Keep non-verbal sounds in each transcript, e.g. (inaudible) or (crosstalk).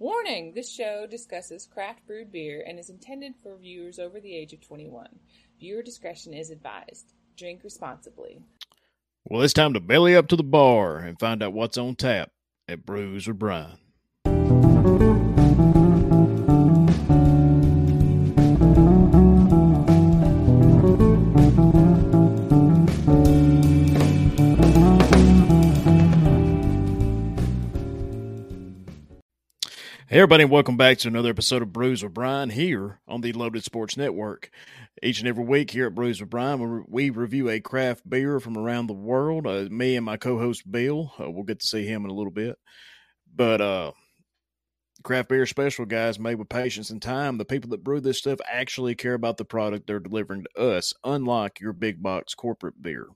Warning this show discusses craft brewed beer and is intended for viewers over the age of 21. Viewer discretion is advised. Drink responsibly. Well, it's time to belly up to the bar and find out what's on tap at Brews or Brian. Hey, everybody, and welcome back to another episode of Brews with Brian here on the Loaded Sports Network. Each and every week here at Brews with Brian, we review a craft beer from around the world. Uh, me and my co host Bill, uh, we'll get to see him in a little bit. But uh, craft beer special, guys, made with patience and time. The people that brew this stuff actually care about the product they're delivering to us, unlike your big box corporate beer.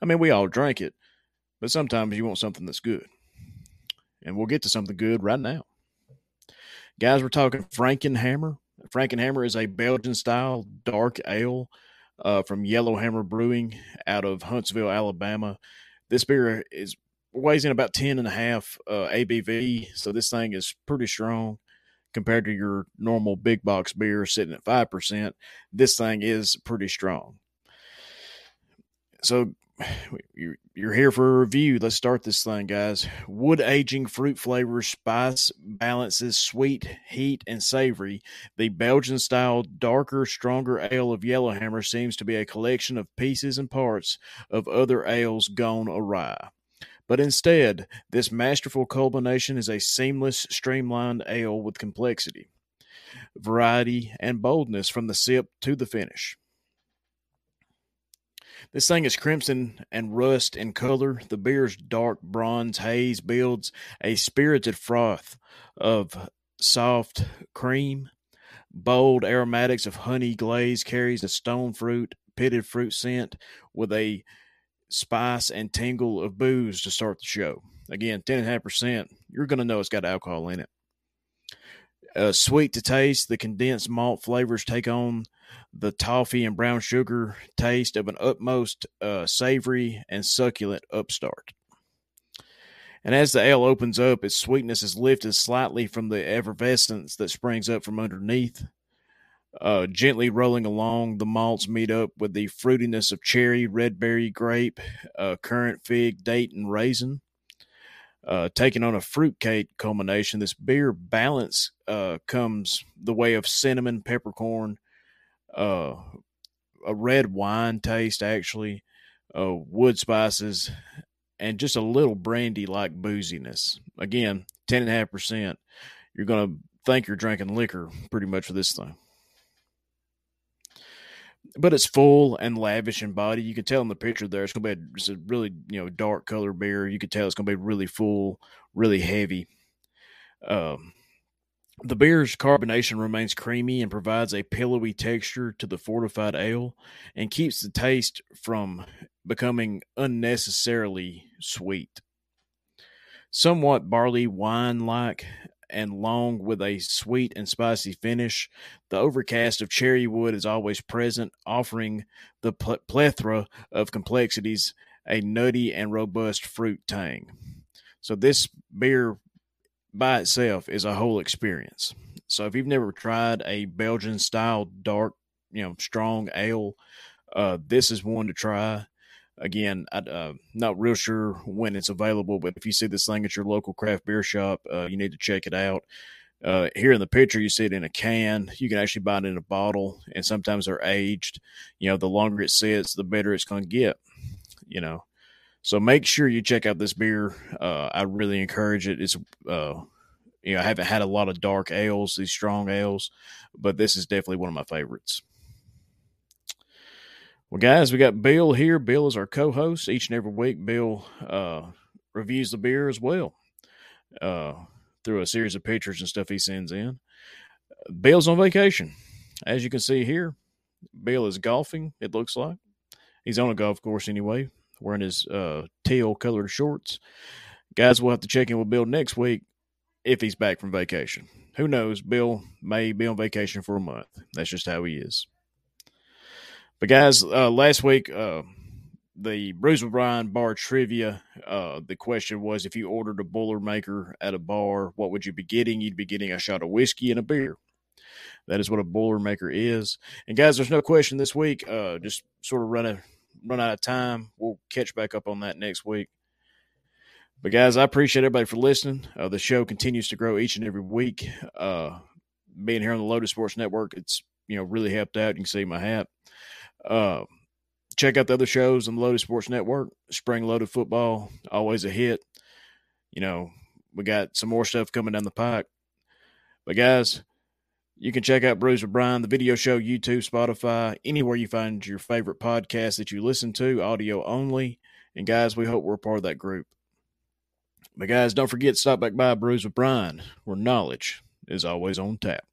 I mean, we all drink it, but sometimes you want something that's good. And we'll get to something good right now. Guys, we're talking Frankenhammer. Frankenhammer is a Belgian style dark ale uh, from Yellowhammer Brewing out of Huntsville, Alabama. This beer is weighs in about 10 and a half uh, ABV, so this thing is pretty strong compared to your normal big box beer sitting at 5%. This thing is pretty strong. So (sighs) you're here for a review. Let's start this thing, guys. Wood aging, fruit flavors, spice balances, sweet, heat, and savory. The Belgian style, darker, stronger ale of Yellowhammer seems to be a collection of pieces and parts of other ales gone awry. But instead, this masterful culmination is a seamless, streamlined ale with complexity, variety, and boldness from the sip to the finish. This thing is crimson and rust in color. The beer's dark bronze haze builds a spirited froth of soft cream. Bold aromatics of honey glaze carries a stone fruit, pitted fruit scent with a spice and tingle of booze to start the show. Again, 10.5%. You're going to know it's got alcohol in it. Uh, sweet to taste, the condensed malt flavors take on the toffee and brown sugar taste of an utmost uh, savory and succulent upstart. And as the ale opens up, its sweetness is lifted slightly from the effervescence that springs up from underneath. Uh, gently rolling along, the malts meet up with the fruitiness of cherry, red berry, grape, uh, currant, fig, date, and raisin. Uh, taking on a fruitcake culmination, this beer balance uh, comes the way of cinnamon, peppercorn, uh, a red wine taste, actually, uh, wood spices, and just a little brandy like booziness. Again, 10.5%. You're going to think you're drinking liquor pretty much for this thing. But it's full and lavish in body. You can tell in the picture there, it's to be a, it's a really you know dark color beer. You can tell it's going to be really full, really heavy. Um, the beer's carbonation remains creamy and provides a pillowy texture to the fortified ale and keeps the taste from becoming unnecessarily sweet. Somewhat barley wine like and long with a sweet and spicy finish, the overcast of cherry wood is always present, offering the plethora of complexities a nutty and robust fruit tang. So, this beer by itself is a whole experience. So if you've never tried a Belgian style dark, you know, strong ale, uh, this is one to try. Again, I'm uh, not real sure when it's available, but if you see this thing at your local craft beer shop, uh, you need to check it out. Uh, here in the picture, you see it in a can. You can actually buy it in a bottle, and sometimes they're aged. You know, the longer it sits, the better it's going to get. You know, so make sure you check out this beer. Uh, I really encourage it. It's uh, you know I haven't had a lot of dark ales, these strong ales, but this is definitely one of my favorites. Well, guys, we got Bill here. Bill is our co-host each and every week. Bill uh, reviews the beer as well uh, through a series of pictures and stuff he sends in. Bill's on vacation, as you can see here. Bill is golfing. It looks like he's on a golf course anyway wearing his uh, teal colored shorts. Guys, we'll have to check in with Bill next week if he's back from vacation. Who knows? Bill may be on vacation for a month. That's just how he is. But guys, uh, last week uh, the with Brian bar trivia. Uh, the question was if you ordered a Boilermaker at a bar, what would you be getting? You'd be getting a shot of whiskey and a beer. That is what a Boilermaker is. And guys, there's no question this week. Uh, just sort of run a run out of time. We'll catch back up on that next week. But guys, I appreciate everybody for listening. Uh, the show continues to grow each and every week. Uh, being here on the Loaded Sports Network, it's you know really helped out. You can see my hat. Uh, check out the other shows on the Loaded Sports Network. Spring Loaded Football, always a hit. You know, we got some more stuff coming down the pike. But guys, you can check out with Brian, the video show, YouTube, Spotify, anywhere you find your favorite podcast that you listen to, audio only. And guys, we hope we're part of that group. But guys, don't forget to stop back by with Brian, where knowledge is always on tap.